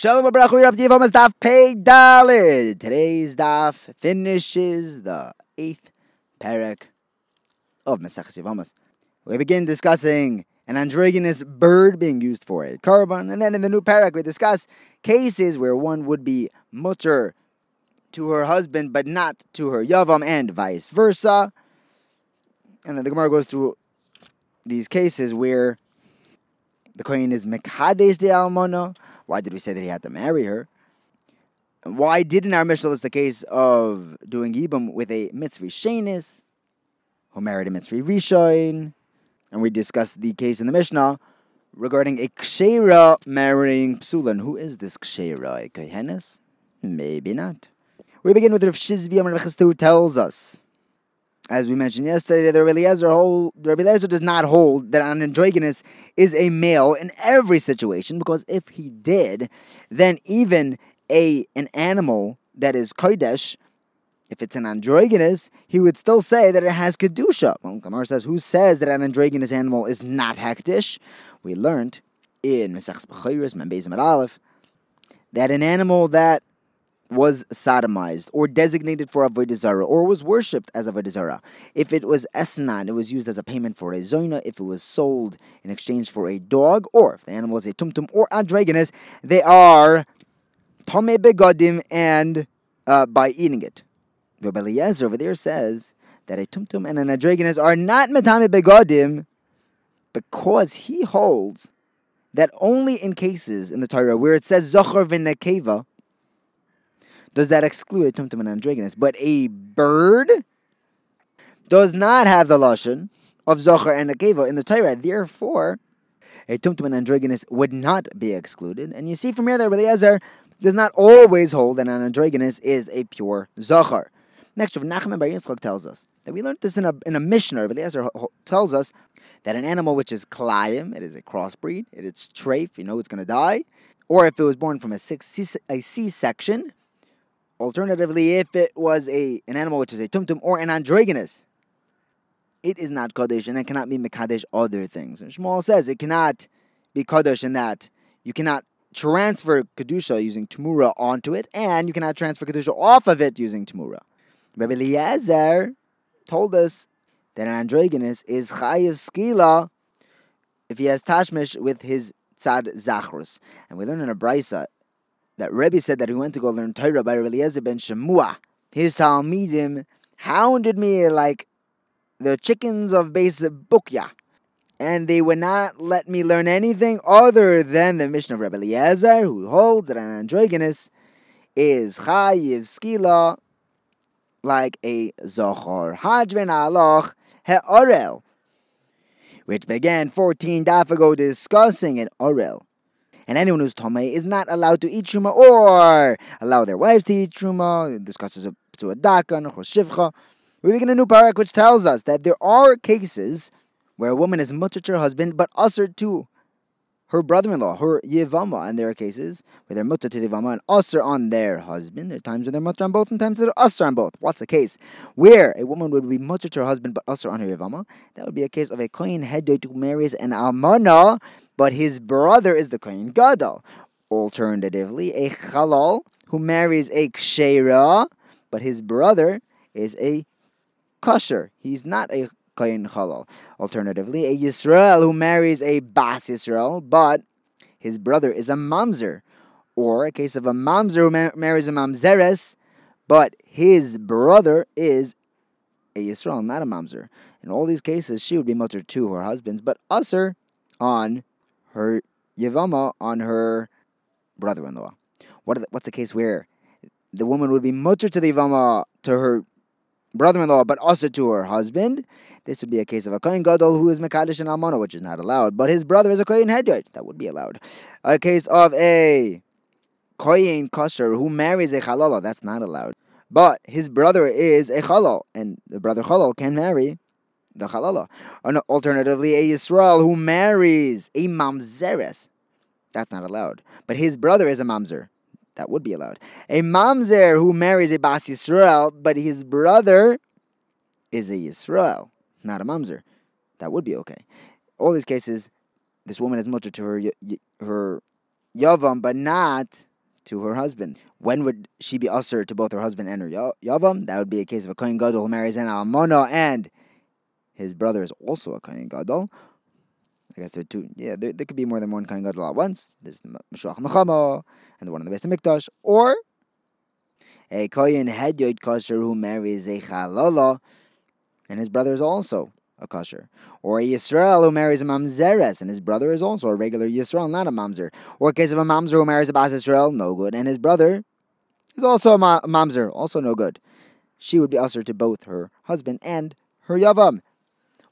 Shalom Abrachu, to Yevamos Daf Pei Dalid. Today's Daf finishes the eighth parak of Maseches Yevamos. We begin discussing an androgynous bird being used for a korban, and then in the new parak we discuss cases where one would be mutter to her husband but not to her yavam, and vice versa. And then the Gemara goes through these cases where the kohen is mekadesh de almana. Why did we say that he had to marry her? Why didn't our Mishnah list the case of doing yibum with a mitzvah shenis who married a mitzvah rishon? And we discussed the case in the Mishnah regarding a kshera marrying psulan. Who is this kshera? A kohenes? Maybe not. We begin with Rav Shizbi Amar who tells us, as we mentioned yesterday, that Rabbi Eliezer, hold, Rabbi Eliezer does not hold that an androgynous is a male in every situation, because if he did, then even a an animal that is kodesh, if it's an androgynous, he would still say that it has kedusha. Well, says, who says that an androgynous animal is not hektish? We learned in Mesachs B'chayris, Membezim Aleph, that an animal that was sodomized or designated for avodah zarah or was worshipped as avodah zarah. If it was esnan, it was used as a payment for a zoina. If it was sold in exchange for a dog, or if the animal is a tumtum or androgynous, they are tome begodim and uh, by eating it. Rabbi over there says that a tumtum and an androgynous are not metame begodim because he holds that only in cases in the Torah where it says zochar v'nekeva does that exclude a tumtum and androgynous. But a bird does not have the lashon of zochar and nekeva in the Torah. Therefore, a tumtum and androgynous would not be excluded. And you see from here that Eliezer does not always hold that an androgynous is a pure zochar. Next, Rav Nachman Bar Yitzchak tells us that we learned this in a in a Mishnah. Eliezer tells us that an animal which is klayim, it is a crossbreed, it is treif, you know it's going to die, or if it was born from a, six, a C-section, Alternatively, if it was a an animal which is a tumtum or an androgynous, it is not kodesh and it cannot be mekadesh other things. And Shmuel says it cannot be kodesh in that you cannot transfer kedusha using tumura onto it, and you cannot transfer kedusha off of it using tumura. Rabbi Eliezer told us that an androgynous is chayiv skila if he has tashmish with his tzad zachrus, and we learn in a brisa that Rebbe said that he went to go learn Torah by Eliezer ben Shemua. His Talmidim hounded me like the chickens of Beis Bukya. And they would not let me learn anything other than the mishnas of Rebbe Eliezer, who holds that an androgynous is chayiv skila, like a zochor hadrin aloch he'orel, which began 14 daf ago discussing an orel and anyone who's tome is not allowed to eat truma or allow their wives to eat truma. Discusses a, to a dakan or shivcha. We begin a new parak which tells us that there are cases where a woman is mutter to her husband but usher to her brother-in-law, her yivama, and there are cases where they're mutter to the yivama and usher on their husband. There are times when they're mutter on both, and times when they're usher on both. What's the case where a woman would be mutter to her husband but usher on her yivama? That would be a case of a kohen head who marries an almana but his brother is the Kohen Gadol. Alternatively, a Chalal who marries a Kshera, but his brother is a Kosher. He's not a Kohen Chalal. Alternatively, a Yisrael who marries a Bas Yisrael, but his brother is a Mamzer. Or a case of a Mamzer who ma- marries a Mamzeres, but his brother is a Yisrael, not a Mamzer. In all these cases, she would be mutter to her husbands, but usher on her Yavama on her brother in law. What the, what's the case where the woman would be mutter to the Yavama to her brother in law, but also to her husband? This would be a case of a Kohen Gadol who is Mekadesh and Almana, which is not allowed, but his brother is a Kohen Hedyot. That would be allowed. A case of a Kohen Kosher who marries a Chalala. That's not allowed. But his brother is a Chalal, and the brother Chalal can marry the halala. Or Alternatively, a Yisrael who marries a mamzeres, that's not allowed. But his brother is a mamzer. That would be allowed. A mamzer who marries a bas Yisrael, but his brother is a Yisrael, not a mamzer. That would be okay. All these cases, this woman is mutter to her her yavam, but not to her husband. When would she be usher to both her husband and her yavam? That would be a case of a kohen gadol who marries an almana, and his brother is also a kohen gadol. I guess there are two. Yeah, there, there could be more than one kohen gadol at once. There's the Meshuach Milchama and the one in the Beis Hamikdash, or a kohen hedyot kosher who marries a chalala, and his brother is also a kosher. Or a Yisrael who marries a mamzeres, and his brother is also a regular Yisrael, not a mamzer. Or a case of a mamzer who marries a bas Yisrael, no good, and his brother is also a ma- mamzer, also no good. She would be usher to both her husband and her yavam.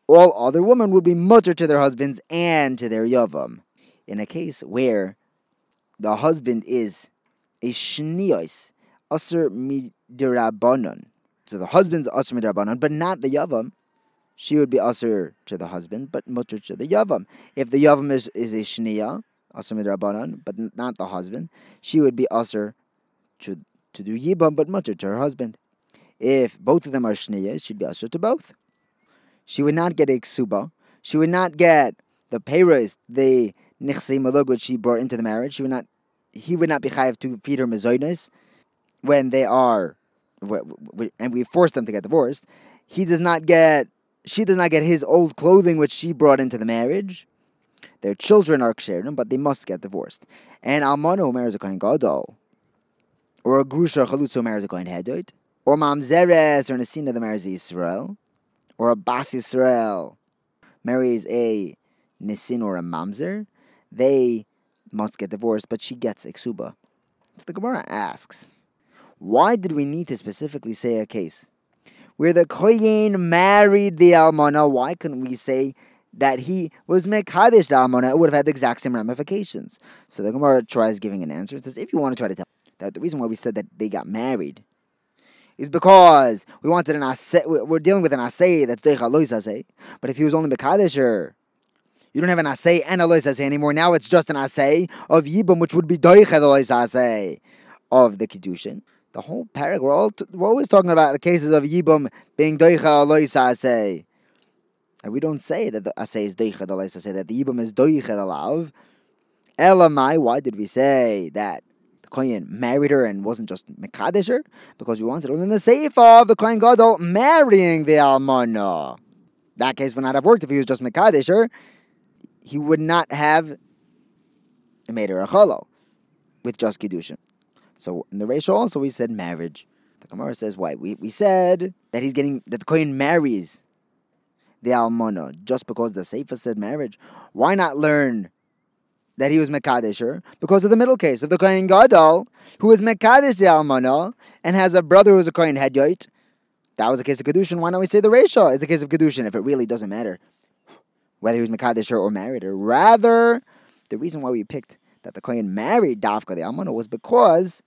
All other women would be mutter to their husbands and to their yavam. In a case where the husband is a shnios, aser midirabanon. So the husband's aser midirabanon, but not the yavam she would be aser to the husband, but mutter to the yavam. If the yavam is, is a shniya, aser midrabanan, but not the husband, she would be aser to, to do yibam, but mutter to her husband. If both of them are shniyas, she'd be aser to both. She would not get a ksuba. She would not get the payros, the nichse malug, which she brought into the marriage. She would not. He would not be chayav to feed her mezoinas when they are, and we force them to get divorced. He does not get she does not get his old clothing which she brought into the marriage. Their children are ksherim, but they must get divorced. And almana who marries a kohen gadol, or a grusha chalutz who marries a kohen hedot, or mamzeres or nesina that marries a Yisrael, or a bas Israel marries a nisin or a mamzer, they must get divorced, but she gets iksuba. So the Gemara asks, why did we need to specifically say a case where the Kohen married the Almana, why couldn't we say that he was Mekadesh the Almana? It would have had the exact same ramifications. So the Gemara tries giving an answer. It says, if you want to try to tell that the reason why we said that they got married is because we wanted an asay, we're dealing with an asay that's Deicha Lois asay. But if he was only Mekadesher, you don't have an asay and a Lois asay anymore. Now it's just an asay of Yibam, which would be Deicha Lois asay of the Kiddushin the whole paragraph, we're, all t- we're always talking about the cases of Yibum being Doicha Alois Asay. And we don't say that the Asay is Doicha Alois Asay, that the Yibum is Doicha Alav. Elamai, why did we say that the Kohen married her and wasn't just Mekadesher? Because we wanted in the safe of the Kohen Gadol marrying the Almana. That case would not have worked if he was just Mekadesher. He would not have made her a cholo with just Kiddushin. So in the ratio also we said marriage. The Gemara says why? We we said that he's getting that the Kohen marries the Almana just because the Seifa said marriage. Why not learn that he was Mekadesher? Because of the middle case of the Kohen Gadol, who is Mekadesh the Almana and has a brother who's a Kohen Hedyot. That was a case of Kedushin. Why don't we say the ratio is a case of Kedushin if it really doesn't matter whether he was Mekadesher or married her? Rather, the reason why we picked that the Kohen married Dafka the Almana was because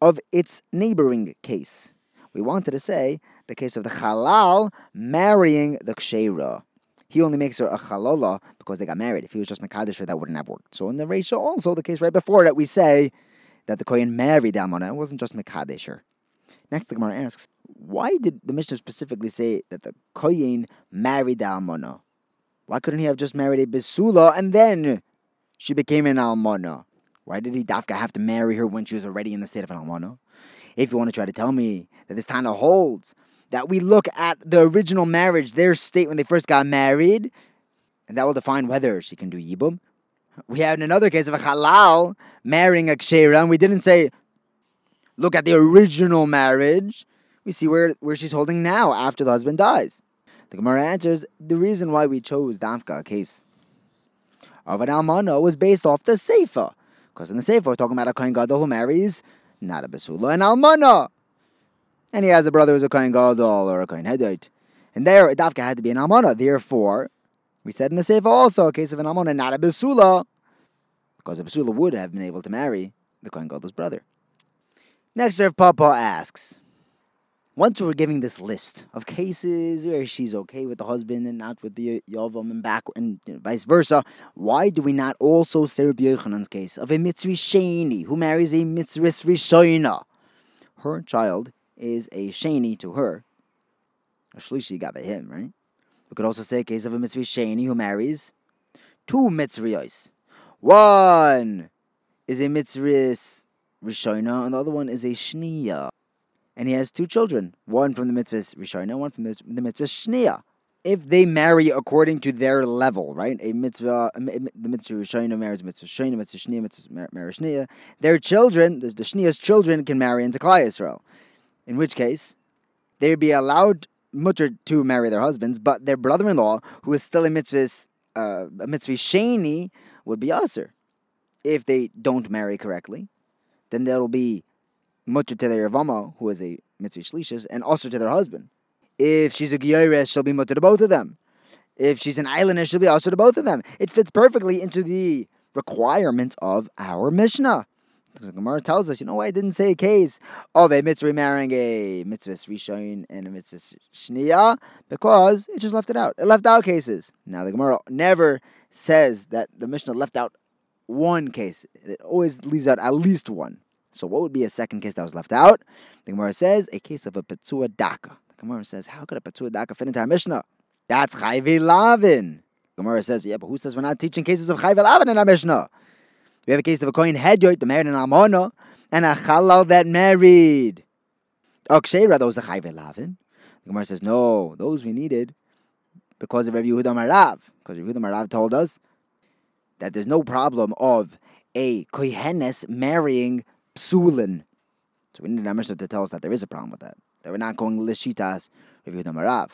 of its neighboring case. We wanted to say the case of the halal marrying the kshera. He only makes her a halala because they got married. If he was just Makadisher, that wouldn't have worked. So in the ratio, also the case right before that, we say that the Kohen married the Almana. It wasn't just Makadisher. Next, the Gemara asks, why did the Mishnah specifically say that the Kohen married the Almana? Why couldn't he have just married a Besula and then she became an Almana? Why did he Dafka have to marry her when she was already in the state of an almana? If you want to try to tell me that this Tana holds that we look at the original marriage, their state when they first got married, and that will define whether she can do yibum. We had another case of a halal marrying a kshera, and we didn't say, look at the original marriage. We see where, where she's holding now after the husband dies. The Gemara answers the reason why we chose Dafka, a case of an almana, was based off the Seifa. Because in the Seifa, we're talking about a Kohen Gadol who marries not a Basula, an Almana. And he has a brother who's a Kohen Gadol or a Kohen Hedite. And there, a Dafka had to be an Almana. Therefore, we said in the Seifa also, a case of an Almana, not a Basula. Because a Basula would have been able to marry the Kohen Gadol's brother. Next, Rav Papa asks, once we're giving this list of cases where she's okay with the husband and not with the Yavam and back and vice versa, why do we not also say Rabbi Yochanan's case of a Mitzri Sheni who marries a Mitzris Rishoina? Her child is a Sheni to her. A Shlishi got him, right? We could also say a case of a Mitzri Sheni who marries two Mitzriyos. One is a Mitzris Rishona, and the other one is a Shniya. And he has two children, one from the mitzvah Rishona, one from the, mitzvah Shniya. If they marry according to their level, right? A mitzvah, the mitzvah Rishona marries mitzvah Shona, mitzvah Shniya, mitzvah marries Shniya. Their children, the, the Shniya's children, can marry into Klal Yisrael. In which case, they'd be allowed mutter to marry their husbands, but their brother-in-law, who is still a mitzvah, uh, a mitzvah sheni, would be aser. If they don't marry correctly, then there'll be mutter to their Yavama, who is a mitzvah shlishis, and also to their husband. If she's a giyores, she'll be mutter to both of them. If she's an islander, she'll be also to both of them. It fits perfectly into the requirements of our Mishnah. The Gemara tells us, you know why I didn't say a case of a mitzvah marrying a mitzvah rishon and a mitzvah shniya? Because it just left it out. It left out cases. Now the Gemara never says that the Mishnah left out one case. It always leaves out at least one. So what would be a second case that was left out? The Gemara says a case of a petzua daka. The Gemara says, how could a petzua daka fit into our Mishnah? That's chayve lavin. Gemara says, yeah, but who says we're not teaching cases of chayve lavin in our Mishnah? We have a case of a kohen hedyot, the married an almona, and a halal that married. Okshera, those are lavin. The Gemara says, no, those we needed because of Rabbi Yehuda Marav. Because Rabbi Yehuda Marav told us that there's no problem of a kohenes marrying psulin. So we need an Mishnah to tell us that there is a problem with that. That we're not going lishitas Rabbi Yehuda Marav.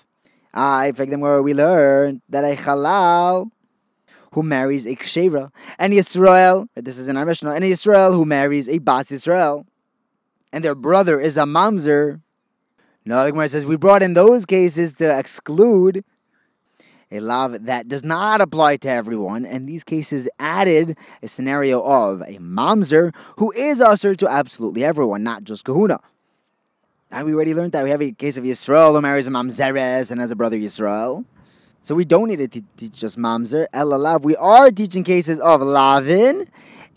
I think them where we learned that a halal who marries a kshera, and Yisrael, this is in our Mishnah, and Yisrael who marries a Bas Yisrael, and their brother is a mamzer. No, the Gemara says we brought in those cases to exclude a lav that does not apply to everyone, and these cases added a scenario of a mamzer who is usher to absolutely everyone, not just kahuna. And we already learned that we have a case of Yisrael who marries a mamzeres and has a brother Yisrael. So we don't need to teach just mamzer, elalav. We are teaching cases of lavin,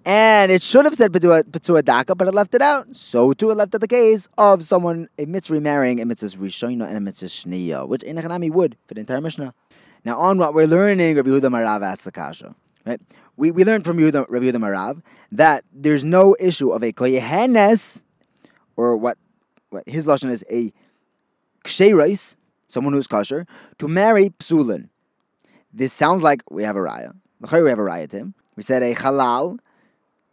and it should have said petzua daka, but it left it out. So too, it left out the case of someone a mitzvah marrying a mitzvah rishona and a mitzvah shniya, which in Echanami would for the entire Mishnah. Now, on what we're learning, Rabbi Yehuda Marav kasha. Right? We, we learned from Yehuda, Rabbi Yehuda Marav that there's no issue of a koyehenes, or what, what his lashon is a ksherais, someone who's kosher, to marry psulin. This sounds like we have a raya. We have a raya to him. We said a halal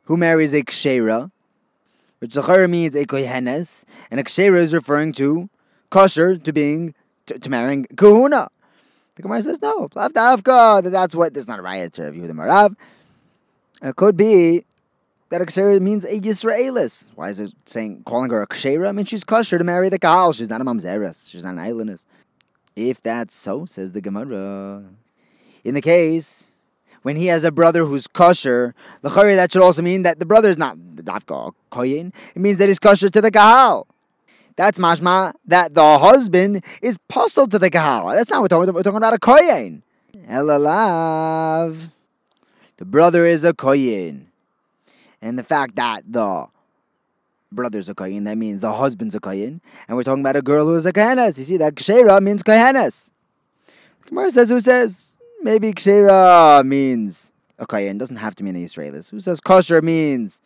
who marries a kshera, which zachar means a kohenes, and a kshera is referring to kosher to being to, to marrying kahuna. The Gemara says no, that that's what. That's not a raya to Yehuda Marav. It could be that a kshera means a Yisraelis. Why is it saying calling her a kshera? I mean, she's kosher to marry the kahal. She's not a mamzeres. She's not an islandess. If that's so, says the Gemara. In the case when he has a brother who's kosher, the that should also mean that the brother is not dafka koyin. It means that he's kosher to the kahal. That's mashma that the husband is puzzled to the kahal. That's not what we're talking about. We're talking about a koyin. Elalav. The brother is a koyin. And the fact that the brother's a kohen, that means the husband's a kohen. And we're talking about a girl who is a kohenes. You see, that kshera means kohenes. Gemara says, who says? Maybe kshera means a kohen. Doesn't have to mean an Israelis. Who says kosher means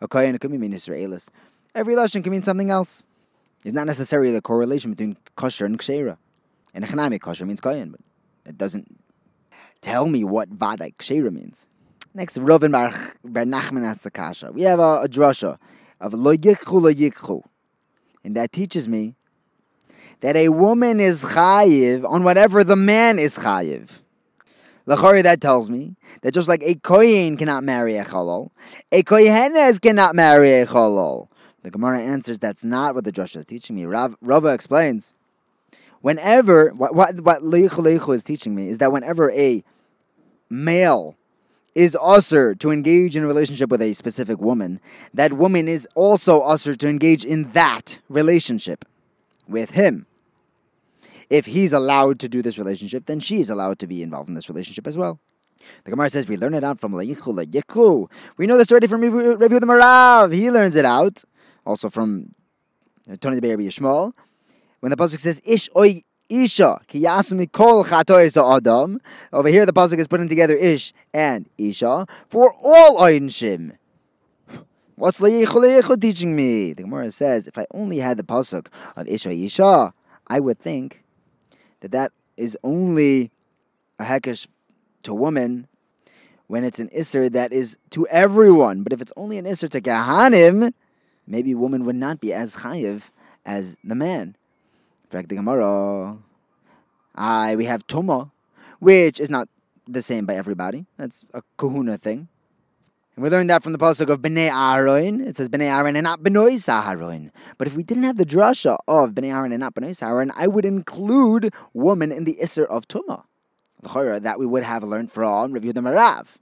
a kohen? It could mean Israelis. Every lashon can mean something else. It's not necessarily the correlation between kosher and kshera. And echanami kosher means kohen, but it doesn't tell me what vada kshera means. Next, Rovin Bar, Bar Nachman Asakasha. We have a, a drasha of lo yikchu lo yikchu. And that teaches me that a woman is chayiv on whatever the man is chayiv. Lachari, that tells me that just like a kohen cannot marry a chalol, a kohenes cannot marry a chalol. The Gemara answers that's not what the drasha is teaching me. Rav, Rava explains, whenever, what, what, is teaching me is that whenever a male is usher to engage in a relationship with a specific woman, that woman is also usher to engage in that relationship with him. If he's allowed to do this relationship, then she is allowed to be involved in this relationship as well. The Gemara says we learn it out from Layichu Layichu. We know this already from Rabbi the Marav. He learns it out also from Tony the Baby Yishmael. When the pasuk says Ish oy Isha, ki kol adam. Over here, the pasuk is putting together Ish and Isha for all oinshim. What's Layichu teaching me? The Gemara says, if I only had the pasuk of Isha Isha, I would think that that is only a hekesh to woman when it's an isser that is to everyone. But if it's only an isser to kahanim, maybe woman would not be as chayiv as the man. Fact, the Gemara, I we have tuma, which is not the same by everybody. That's a kahuna thing. And we learned that from the pasuk of Bnei Aaron. It says Bnei Aaron and not Bnos Aharon. But if we didn't have the drasha of Bnei Aaron and not Bnos Aharon, I would include woman in the Isser of Tumah. The that we would have learned from Rav Yehuda Marav.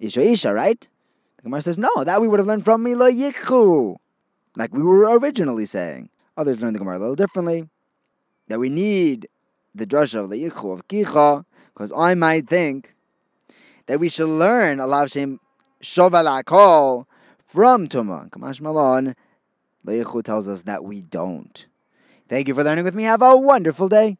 Isha Isha, right? The Gemara says, no, that we would have learned from Mila Yikhu. Like we were originally saying. Others learn the Gemara a little differently. That we need the drasha of the Yikhu of Kicha, because I might think that we should learn Allah Shem Shovalakol from Tuma. Kamashma lan, Leichu tells us that we don't. Thank you for learning with me. Have a wonderful day.